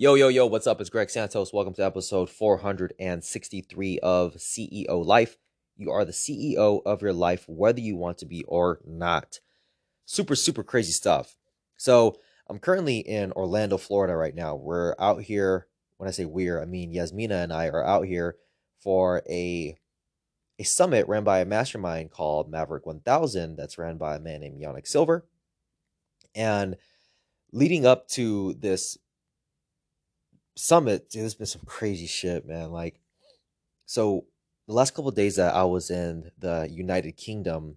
Yo, yo, yo, what's up? It's Greg Santos. Welcome to episode 463 of CEO Life. You are the CEO of your life, whether you want to be or not. Super, super crazy stuff. So, I'm currently in Orlando, Florida right now. We're out here. When I say we're, I mean Yasmina and I are out here for a a summit ran by a mastermind called Maverick 1000 that's ran by a man named Yanik Silver. And leading up to this summit, dude, there's been some crazy shit, man. Like, so the last couple days that I was in the United Kingdom,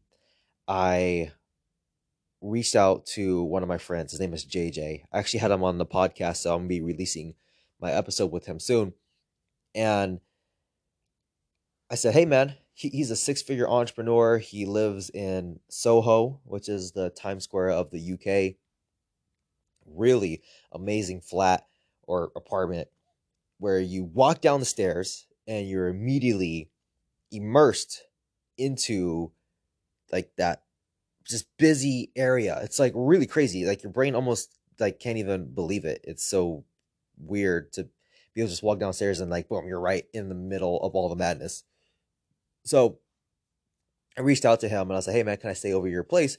I reached out to one of my friends. His name is JJ. I actually had him on the podcast, so I'm gonna be releasing my episode with him soon. And I said, "Hey, man, he, he's a six-figure entrepreneur. He lives in Soho, which is the Times Square of the UK. Really amazing flat or apartment where you walk down the stairs and you're immediately immersed into like that just busy area. It's like really crazy. Like your brain almost like can't even believe it. It's so weird to be able to just walk downstairs and like boom, you're right in the middle of all the madness. So I reached out to him and I said, Hey man, can I stay over your place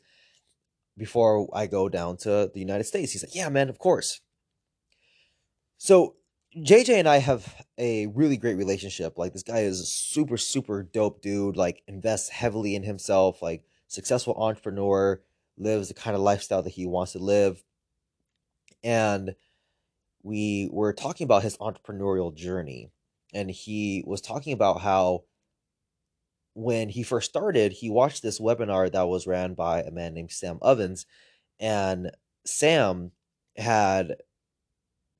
before I go down to the United States? He's like, Yeah, man, of course. So JJ and I have a really great relationship. Like this guy is a super, super dope dude, like invests heavily in himself, like successful entrepreneur, lives the kind of lifestyle that he wants to live. And we were talking about his entrepreneurial journey. And he was talking about how when he first started, he watched this webinar that was ran by a man named Sam Ovens. And Sam had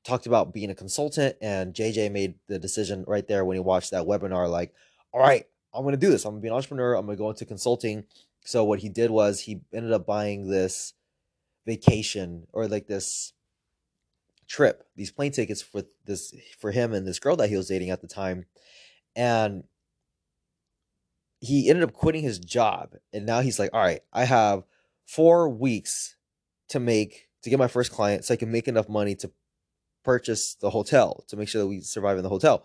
talked about being a consultant and JJ made the decision right there when he watched that webinar like all right I'm going to do this. I'm going to be an entrepreneur. I'm going to go into consulting. So what he did was he ended up buying this vacation or like this trip these plane tickets for this for him and this girl that he was dating at the time and he ended up quitting his job and now he's like all right I have 4 weeks to make to get my first client so I can make enough money to purchase the hotel to make sure that we survive in the hotel.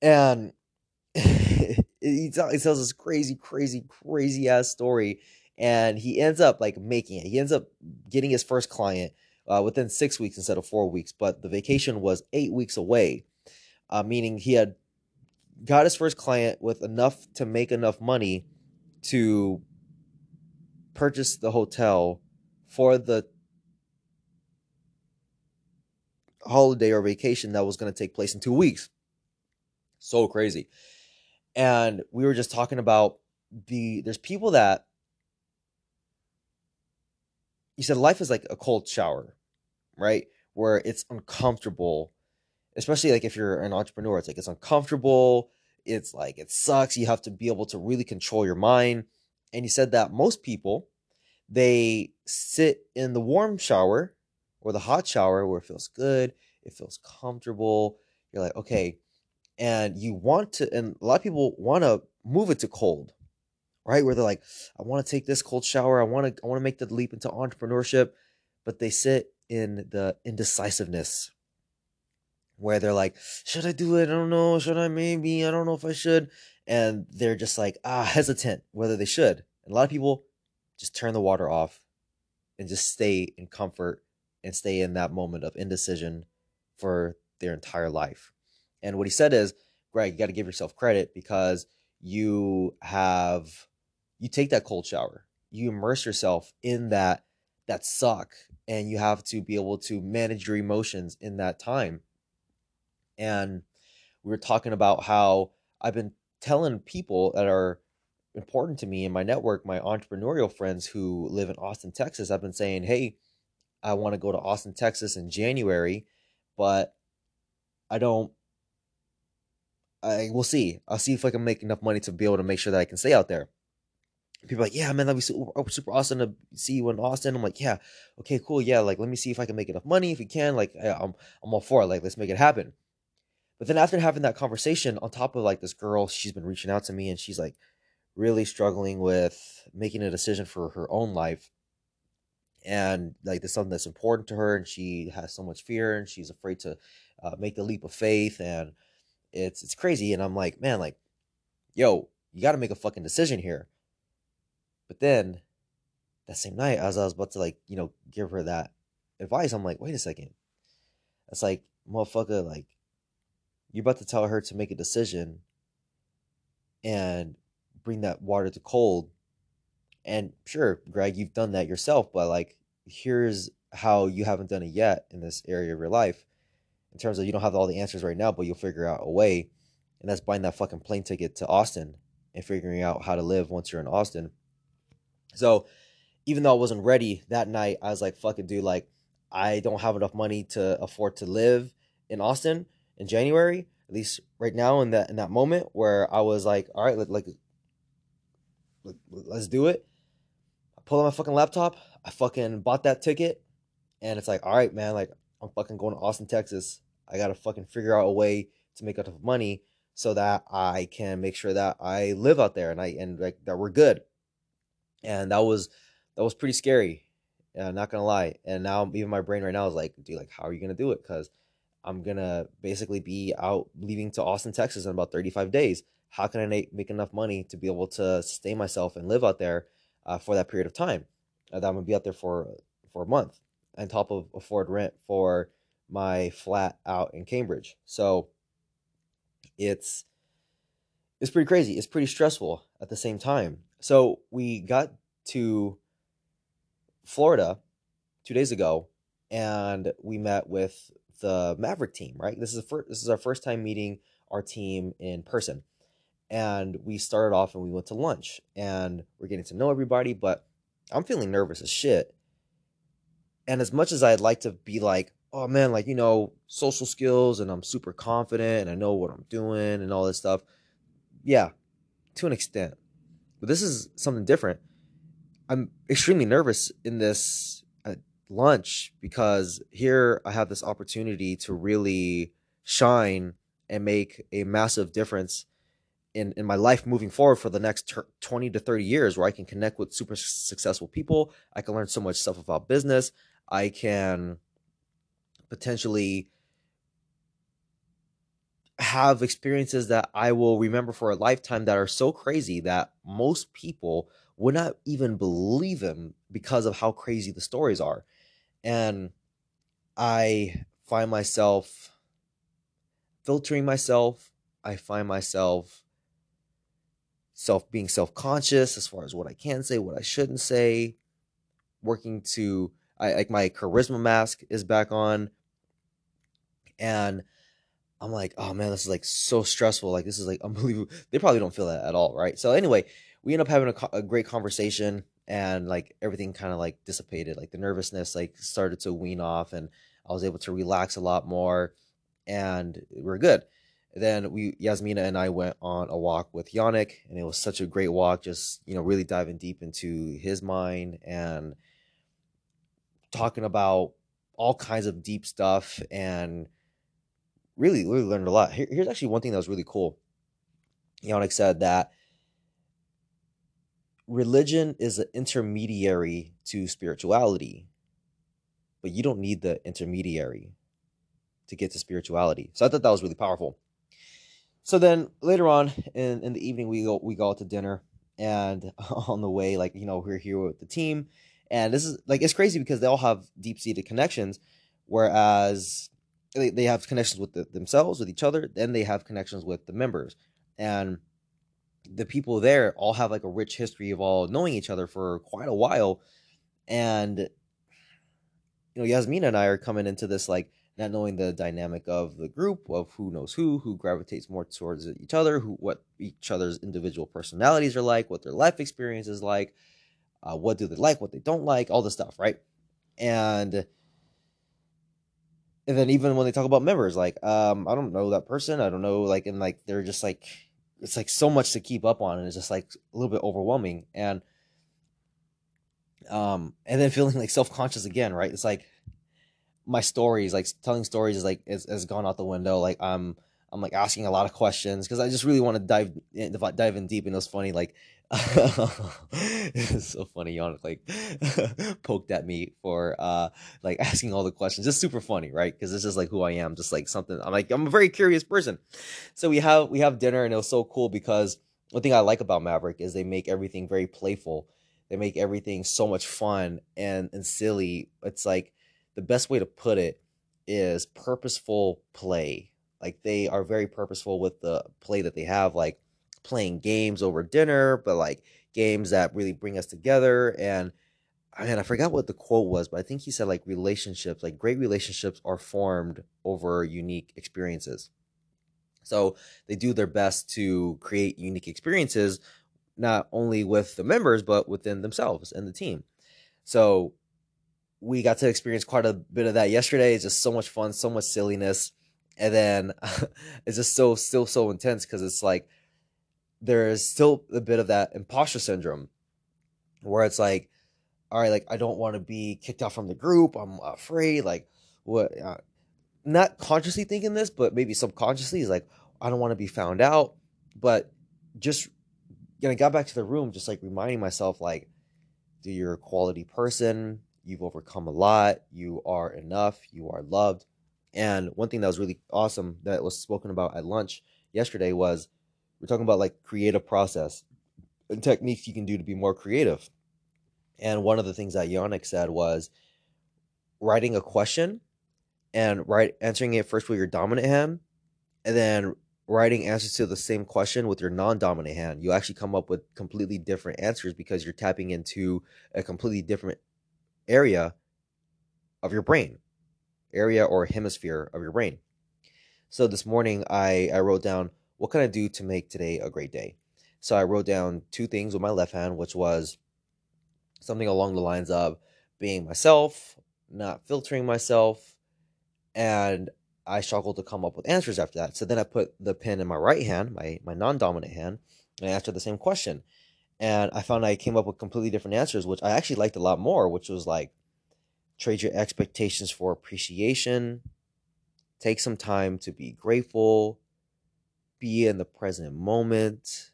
And he, tells this crazy, crazy, crazy ass story. And he ends up like making it. He ends up getting his first client uh, within six weeks instead of four weeks. But the vacation was eight weeks away, uh, meaning he had got his first client with enough to make enough money to purchase the hotel for the holiday or vacation that was going to take place in two weeks. So crazy. And we were just talking about the there's people that you said life is like a cold shower, right? Where it's uncomfortable, especially like if you're an entrepreneur, it's like it's uncomfortable. It's like it sucks. You have to be able to really control your mind. And he said that most people they sit in the warm shower or the hot shower where it feels good, it feels comfortable. You're like, okay. And you want to, and a lot of people want to move it to cold, right? Where they're like, I want to take this cold shower. I want to, I want to make the leap into entrepreneurship, but they sit in the indecisiveness where they're like, should I do it? I don't know. Should I? Maybe. I don't know if I should. And they're just like, ah, hesitant whether they should. And a lot of people just turn the water off and just stay in comfort and stay in that moment of indecision for their entire life. And what he said is, Greg, you got to give yourself credit because you have you take that cold shower. You immerse yourself in that that suck and you have to be able to manage your emotions in that time. And we were talking about how I've been telling people that are important to me in my network, my entrepreneurial friends who live in Austin, Texas, I've been saying, "Hey, I want to go to Austin, Texas in January, but I don't. I will see. I'll see if I can make enough money to be able to make sure that I can stay out there. People like, yeah, man, that'd be super, oh, super awesome to see you in Austin. I'm like, yeah, okay, cool, yeah. Like, let me see if I can make enough money. If we can, like, I'm, I'm all for it. Like, let's make it happen. But then after having that conversation, on top of like this girl, she's been reaching out to me, and she's like really struggling with making a decision for her own life and like there's something that's important to her and she has so much fear and she's afraid to uh, make the leap of faith and it's it's crazy and i'm like man like yo you got to make a fucking decision here. But then that same night as i was about to like you know give her that advice i'm like wait a second. It's like motherfucker like you're about to tell her to make a decision and bring that water to cold and sure greg you've done that yourself but like here's how you haven't done it yet in this area of your life in terms of you don't have all the answers right now, but you'll figure out a way. And that's buying that fucking plane ticket to Austin and figuring out how to live once you're in Austin. So even though I wasn't ready that night, I was like, fuck it, dude, like I don't have enough money to afford to live in Austin in January, at least right now in that in that moment where I was like, all right, like let's do it. Pull out my fucking laptop, I fucking bought that ticket, and it's like, all right, man, like I'm fucking going to Austin, Texas. I gotta fucking figure out a way to make enough money so that I can make sure that I live out there and I and like that we're good. And that was that was pretty scary. Uh, not gonna lie. And now even my brain right now is like, dude, like how are you gonna do it? Because I'm gonna basically be out leaving to Austin, Texas in about 35 days. How can I make enough money to be able to sustain myself and live out there uh, for that period of time? Uh, that I'm gonna be out there for for a month on top of afford rent for my flat out in Cambridge. So it's it's pretty crazy. It's pretty stressful at the same time. So we got to Florida two days ago, and we met with the Maverick team. Right, this is the first. This is our first time meeting our team in person, and we started off and we went to lunch, and we're getting to know everybody. But I'm feeling nervous as shit and as much as I'd like to be like, oh man, like, you know, social skills and I'm super confident and I know what I'm doing and all this stuff. Yeah, to an extent. But this is something different. I'm extremely nervous in this at lunch because here I have this opportunity to really shine and make a massive difference in, in my life moving forward for the next 20 to 30 years where I can connect with super successful people. I can learn so much stuff about business. I can potentially have experiences that I will remember for a lifetime that are so crazy that most people would not even believe them because of how crazy the stories are. And I find myself filtering myself. I find myself self being self-conscious as far as what I can say, what I shouldn't say, working to I like my charisma mask is back on, and I'm like, oh man, this is like so stressful. Like this is like unbelievable. They probably don't feel that at all, right? So anyway, we end up having a, a great conversation, and like everything kind of like dissipated. Like the nervousness like started to wean off, and I was able to relax a lot more, and we're good. Then we Yasmina and I went on a walk with Yanik, and it was such a great walk. Just you know, really diving deep into his mind and talking about all kinds of deep stuff and really, really learned a lot. Here, here's actually one thing that was really cool. Yanik said that religion is an intermediary to spirituality, but you don't need the intermediary to get to spirituality. So I thought that was really powerful. So then later on in, in the evening, we go we go out to dinner, and on the way, like you know, we're here with the team, and this is like it's crazy because they all have deep seated connections, whereas they, they have connections with the, themselves, with each other, then they have connections with the members. And the people there all have like a rich history of all knowing each other for quite a while. And you know, Yasmina and I are coming into this like not knowing the dynamic of the group of who knows who, who gravitates more towards each other, who what each other's individual personalities are like, what their life experience is like, uh, what do they like, what they don't like, all this stuff, right? And and then even when they talk about members, like um, I don't know that person, I don't know, like and like they're just like it's like so much to keep up on, and it's just like a little bit overwhelming, and um, and then feeling like self conscious again, right? It's like my stories, like telling stories, is like has, has gone out the window. Like I'm I'm like asking a lot of questions because I just really want to dive in, dive in deep. And it was funny, like it's so funny. Yanik like poked at me for uh like asking all the questions. Just super funny, right? Because this is like who I am. Just like something. I'm like I'm a very curious person. So we have we have dinner, and it was so cool because one thing I like about Maverick is they make everything very playful. They make everything so much fun and and silly. It's like the best way to put it is purposeful play. Like they are very purposeful with the play that they have, like playing games over dinner, but like games that really bring us together. And I mean, I forgot what the quote was, but I think he said like relationships, like great relationships are formed over unique experiences. So they do their best to create unique experiences, not only with the members, but within themselves and the team. So we got to experience quite a bit of that yesterday. It's just so much fun, so much silliness. And then it's just so, still so intense because it's like there is still a bit of that imposter syndrome where it's like, all right, like I don't want to be kicked out from the group. I'm afraid, like, what? Uh, not consciously thinking this, but maybe subconsciously is like, I don't want to be found out. But just when I got back to the room, just like reminding myself, like, do you're a quality person. You've overcome a lot. You are enough. You are loved. And one thing that was really awesome that was spoken about at lunch yesterday was we're talking about like creative process and techniques you can do to be more creative. And one of the things that Yanik said was writing a question and write answering it first with your dominant hand and then writing answers to the same question with your non-dominant hand you actually come up with completely different answers because you're tapping into a completely different area of your brain area or hemisphere of your brain so this morning i i wrote down what can i do to make today a great day so i wrote down two things with my left hand which was something along the lines of being myself not filtering myself and I struggled to come up with answers after that. So then I put the pen in my right hand, my my non-dominant hand, and I asked her the same question. And I found I came up with completely different answers, which I actually liked a lot more, which was like trade your expectations for appreciation, take some time to be grateful, be in the present moment,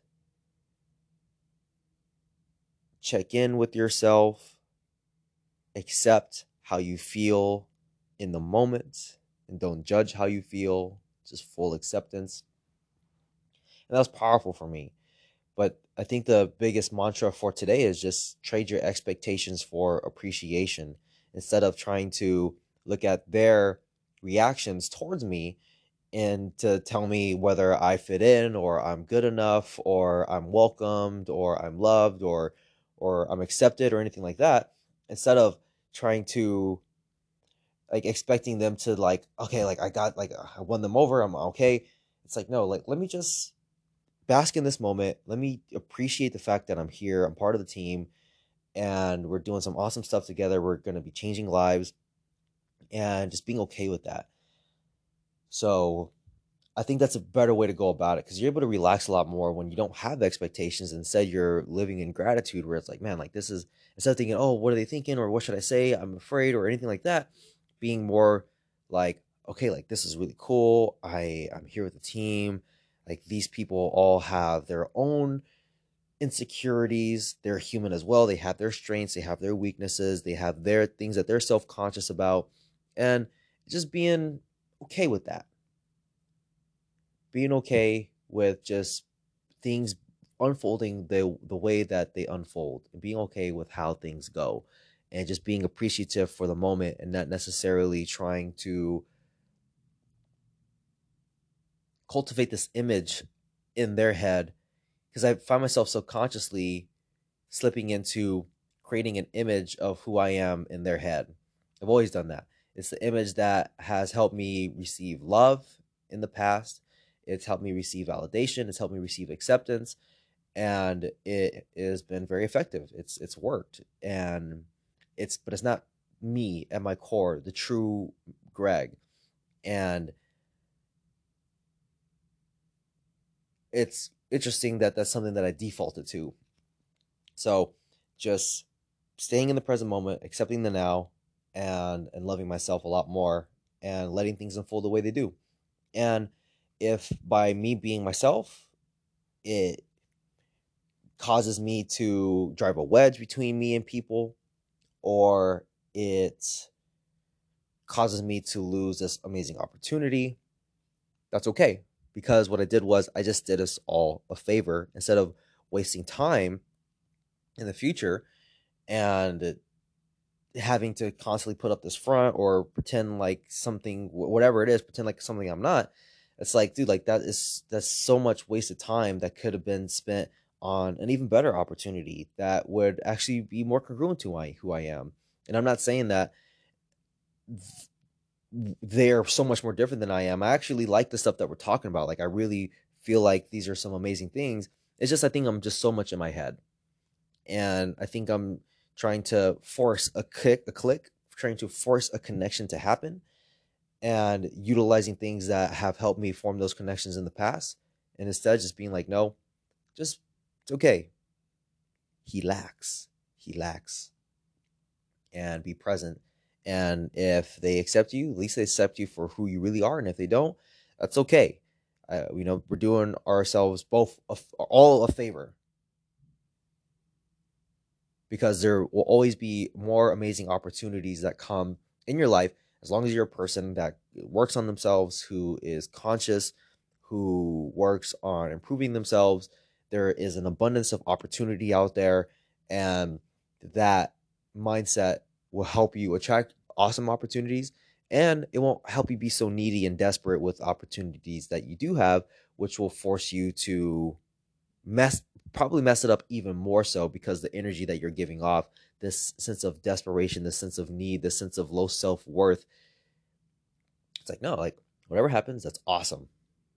check in with yourself, accept how you feel in the moment and don't judge how you feel, just full acceptance. And that was powerful for me. But I think the biggest mantra for today is just trade your expectations for appreciation instead of trying to look at their reactions towards me and to tell me whether I fit in or I'm good enough or I'm welcomed or I'm loved or or I'm accepted or anything like that instead of trying to like expecting them to like okay like i got like i won them over i'm okay. It's like no like let me just bask in this moment. Let me appreciate the fact that i'm here. I'm part of the team and we're doing some awesome stuff together. We're going to be changing lives and just being okay with that. So i think that's a better way to go about it because you're able to relax a lot more when you don't have expectations instead you're living in gratitude where it's like man like this is instead of thinking oh what are they thinking? Or what should i say? I'm afraid or anything like that. Being more like okay like this is really cool. I i'm here with the team like these people all have their own insecurities. They're human as well. They have their strengths. They have their weaknesses. They have their things that they're self-conscious about. And just being okay with that. Being okay with just things unfolding the the way that they unfold. And being okay with how things go. And just being appreciative for the moment and not necessarily trying to cultivate this image in their head because I find myself subconsciously slipping into creating an image of who I am in their head. I've always done that. It's the image that has helped me receive love in the past. It's helped me receive validation. It's helped me receive acceptance, and it has been very effective. It's it's worked, and it's but it's not me at my core, the true Greg. And it's interesting that that's something that I defaulted to. So just staying in the present moment, accepting the now, and and loving myself a lot more and letting things unfold the way they do. And if by me being myself, it causes me to drive a wedge between me and people, or it causes me to lose this amazing opportunity, that's okay. Because what I did was I just did us all a favor instead of wasting time in the future and having to constantly put up this front or pretend like something whatever it is pretend like something i'm not. It's like dude like that is that's so much wasted time that could have been spent on an even better opportunity that would actually be more congruent to I, who i am. And i'm not saying that they're so much more different than i am. I actually like the stuff that we're talking about. Like i really feel like these are some amazing things. It's just i think i'm just so much in my head. And i think i'm trying to force a click, a click, trying to force a connection to happen, and utilizing things that have helped me form those connections in the past, and instead just being like, no, just it's okay. He lacks, he lacks, and be present. And if they accept you, at least they accept you for who you really are, and if they don't, that's okay. Uh, you know, we're doing ourselves both a, all a favor because there will always be more amazing opportunities that come in your life as long as you're a person that works on themselves, who is conscious, who works on improving themselves. There is an abundance of opportunity out there, and that mindset will help you attract awesome opportunities and it won't help you be so needy and desperate with opportunities that you do have which will force you to mess probably mess it up even more so because the energy that you're giving off, this sense of desperation, this sense of need, this sense of low self worth. It's like, no, like whatever happens, that's awesome.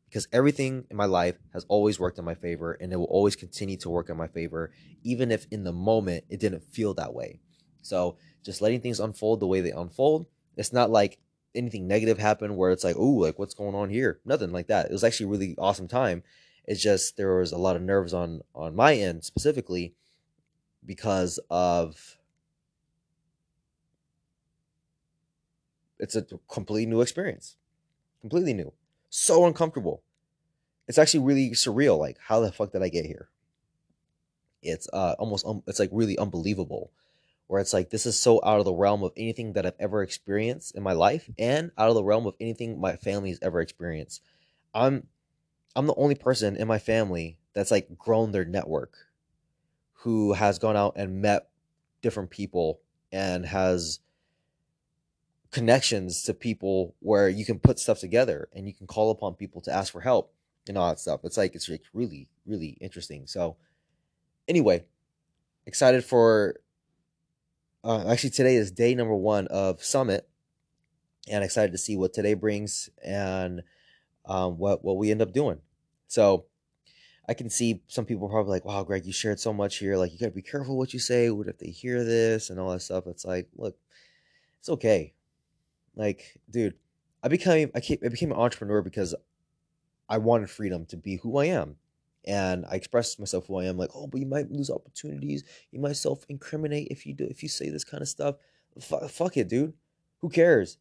Because everything in my life has always worked in my favor and it will always continue to work in my favor, even if in the moment it didn't feel that way. So just letting things unfold the way they unfold. It's not like anything negative happened where it's like, oh, like what's going on here? Nothing like that. It was actually a really awesome time. It's just there was a lot of nerves on on my end specifically because of it's a completely new experience. Completely new. So uncomfortable. It's actually really surreal like how the fuck did I get here? It's uh almost um, it's like really unbelievable where it's like this is so out of the realm of anything that I've ever experienced in my life and out of the realm of anything my family's ever experienced. I'm I'm the only person in my family that's like grown their network who has gone out and met different people and has connections to people where you can put stuff together and you can call upon people to ask for help and all that stuff. It's like it's really, really interesting. So anyway, excited for uh, actually today is day number one of Summit and excited to see what today brings and um, what what we end up doing. So I can see some people probably like, wow, Greg, you shared so much here. Like, you got to be careful what you say. What if they hear this and all that stuff? It's like, look, it's okay. Like, dude, I became I became an entrepreneur because I wanted freedom to be who I am. And I expressed myself who I am, like, oh, but you might lose opportunities. You might self incriminate if you do if you say this kind of stuff. F- fuck it, dude. Who cares?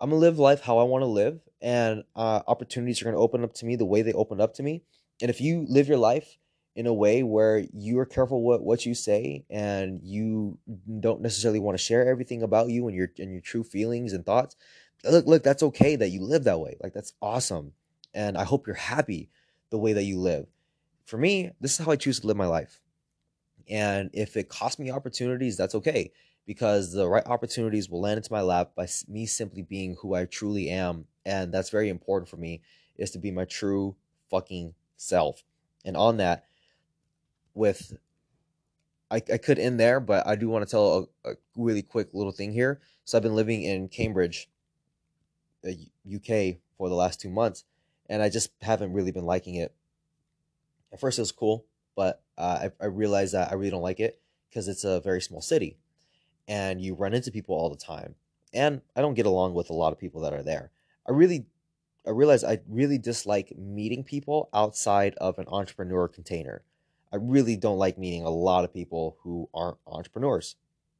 I'm gonna live life how I want to live, and uh, opportunities are gonna open up to me the way they opened up to me. And if you live your life in a way where you are careful what what you say and you don't necessarily want to share everything about you and your and your true feelings and thoughts, look look that's okay that you live that way. Like that's awesome, and I hope you're happy the way that you live. For me, this is how I choose to live my life. And if it costs me opportunities, that's okay because the right opportunities will land into my lap by me simply being who I truly am. And that's very important for me is to be my true fucking self. And on that, with I, I could end there, but I do want to tell a, a really quick little thing here. So I've been living in Cambridge, UK, uh, for the last two months, and I just haven't really been liking it. At first, it was cool, but uh, I, I realized that I really don't like it because it's a very small city and you run into people all the time. And I don't get along with a lot of people that are there. I really I realize I really dislike meeting people outside of an entrepreneur container. I really don't like meeting a lot of people who aren't entrepreneurs.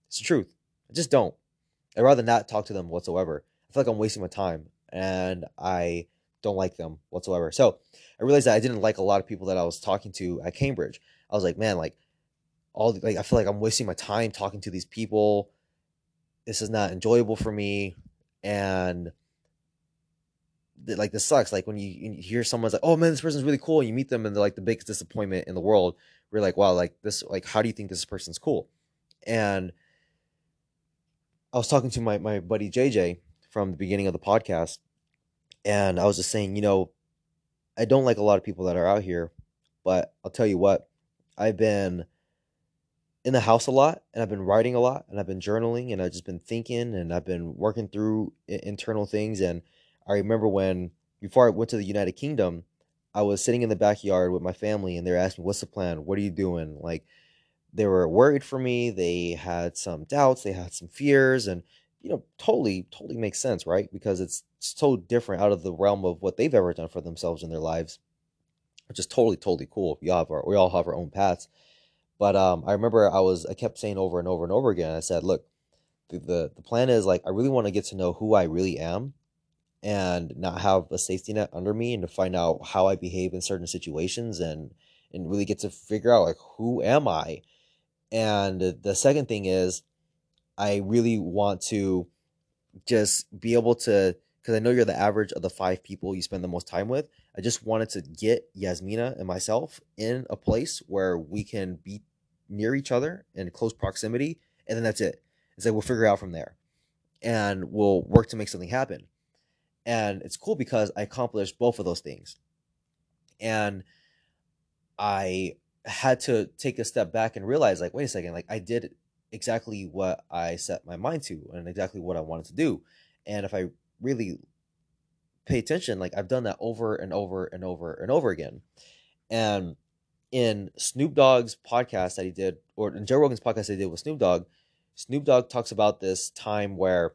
It's the truth. I just don't. I'd rather not talk to them whatsoever. I feel like I'm wasting my time and I don't like them whatsoever. So I realized that I didn't like a lot of people that I was talking to at Cambridge. I was like, man, like all like I feel like I'm wasting my time talking to these people. This is not enjoyable for me, and like this sucks. Like when you, you, hear someone's like, "Oh man, this person's really cool," and you meet them and they're like the biggest disappointment in the world. We're like, "Wow, like this, like how do you think this person's cool?" And I was talking to my my buddy JJ from the beginning of the podcast, and I was just saying, you know, I don't like a lot of people that are out here, but I'll tell you what, I've been in the house a lot and I've been writing a lot and I've been journaling and I've just been thinking and I've been working through internal things and I remember when before I went to the United Kingdom, I was sitting in the backyard with my family and they're asking, "What's the plan? What are you doing?" Like they were worried for me. They had some doubts. They had some fears, and you know, totally, totally makes sense, right? Because it's so different out of the realm of what they've ever done for themselves in their lives, which is totally, totally cool. We all have our, we all have our own paths. But um, I remember I was, I kept saying over and over and over again. I said, "Look, the, the, the plan is like I really want to get to know who I really am and not have a safety net under me and to find out how I behave in certain situations and and really get to figure out like who am I. And the second thing is I really want to just be able to because I know you're the average of the five people you spend the most time with. I just wanted to get Yasmina and myself in a place where we can be near each other in close proximity, and then that's it. It's like we'll figure out from there, and we'll work to make something happen. And it's cool because I accomplished both of those things. And I had to take a step back and realize, like, wait a second, like, I did exactly what I set my mind to and exactly what I wanted to do. And if I really pay attention, like, I've done that over and over and over and over again. And in Snoop Dogg's podcast that he did, or in Joe Rogan's podcast they did with Snoop Dogg, Snoop Dogg talks about this time where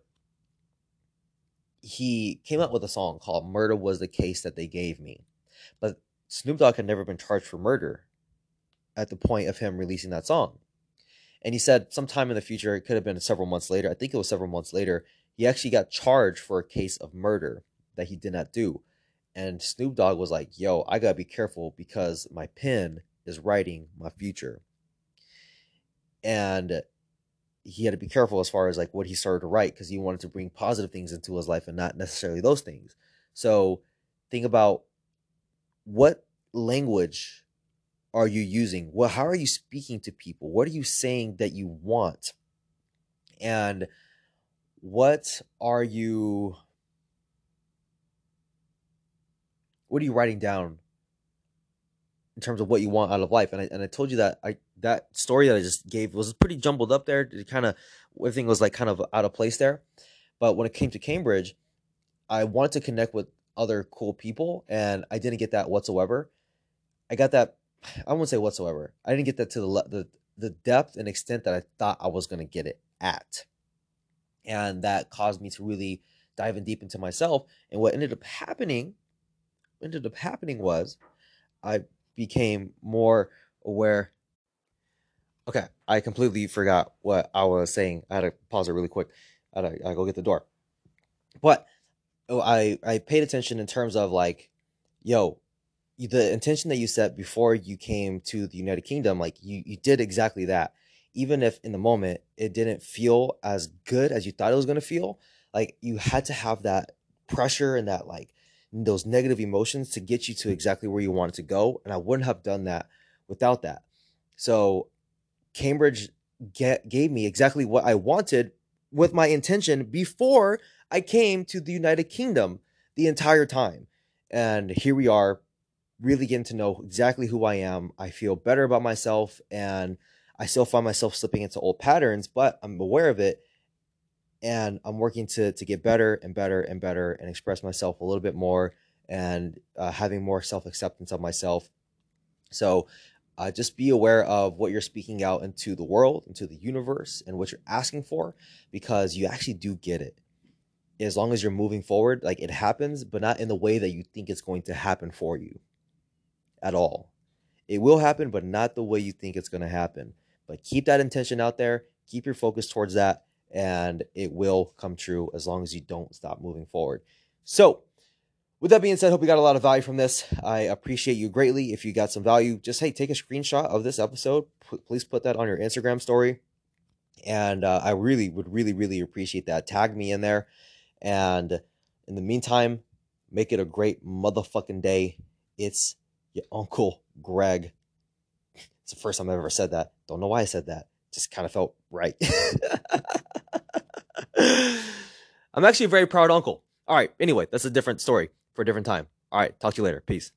he came up with a song called Murder Was the Case That They Gave Me. But Snoop Dogg had never been charged for murder at the point of him releasing that song. And he said sometime in the future, it could have been several months later, I think it was several months later, he actually got charged for a case of murder that he did not do. And Snoop Dogg was like, yo, I gotta be careful because my pen is writing my future. And he had to be careful as far as like what he started to write because he wanted to bring positive things into his life and not necessarily those things. So think about what language are you using? Well, how are you speaking to people? What are you saying that you want? And what are you what are you writing down in terms of what you want out of life. And I and I told you that I that story that I just gave was pretty jumbled up there. It kind of everything was like kind of out of place there. But when it came to Cambridge, I wanted to connect with other cool people, and I didn't get that whatsoever. I got that. I won't say whatsoever. I didn't get that to the the the depth and extent that I thought I was going to get it at, and that caused me to really dive in deep into myself. And what ended up happening, ended up happening was, I became more aware. Okay, I completely forgot what I was saying. I had to pause it really quick. I had to, I go get the door. But oh, I I paid attention in terms of like, yo, the intention that you set before you came to the United Kingdom, like you you did exactly that. Even if in the moment it didn't feel as good as you thought it was gonna feel, like you had to have that pressure and that like those negative emotions to get you to exactly where you wanted to go. And I wouldn't have done that without that. So Cambridge get, gave me exactly what I wanted with my intention before I came to the United Kingdom the entire time. And here we are, really getting to know exactly who I am. I feel better about myself and I still find myself slipping into old patterns, but I'm aware of it and I'm working to to get better and better and better and express myself a little bit more and uh, having more self acceptance of myself. So uh, just be aware of what you're speaking out into the world, into the universe, and what you're asking for, because you actually do get it. As long as you're moving forward, like it happens, but not in the way that you think it's going to happen for you at all. It will happen, but not the way you think it's going to happen. But keep that intention out there, keep your focus towards that, and it will come true as long as you don't stop moving forward. So, with that being said, hope you got a lot of value from this. I appreciate you greatly. If you got some value, just hey, take a screenshot of this episode. P- please put that on your Instagram story, and uh, I really would really really appreciate that. Tag me in there, and in the meantime, make it a great motherfucking day. It's your uncle Greg. It's the first time I've ever said that. Don't know why I said that. Just kind of felt right. I'm actually a very proud uncle. All right. Anyway, that's a different story for a different time. All right. Talk to you later. Peace.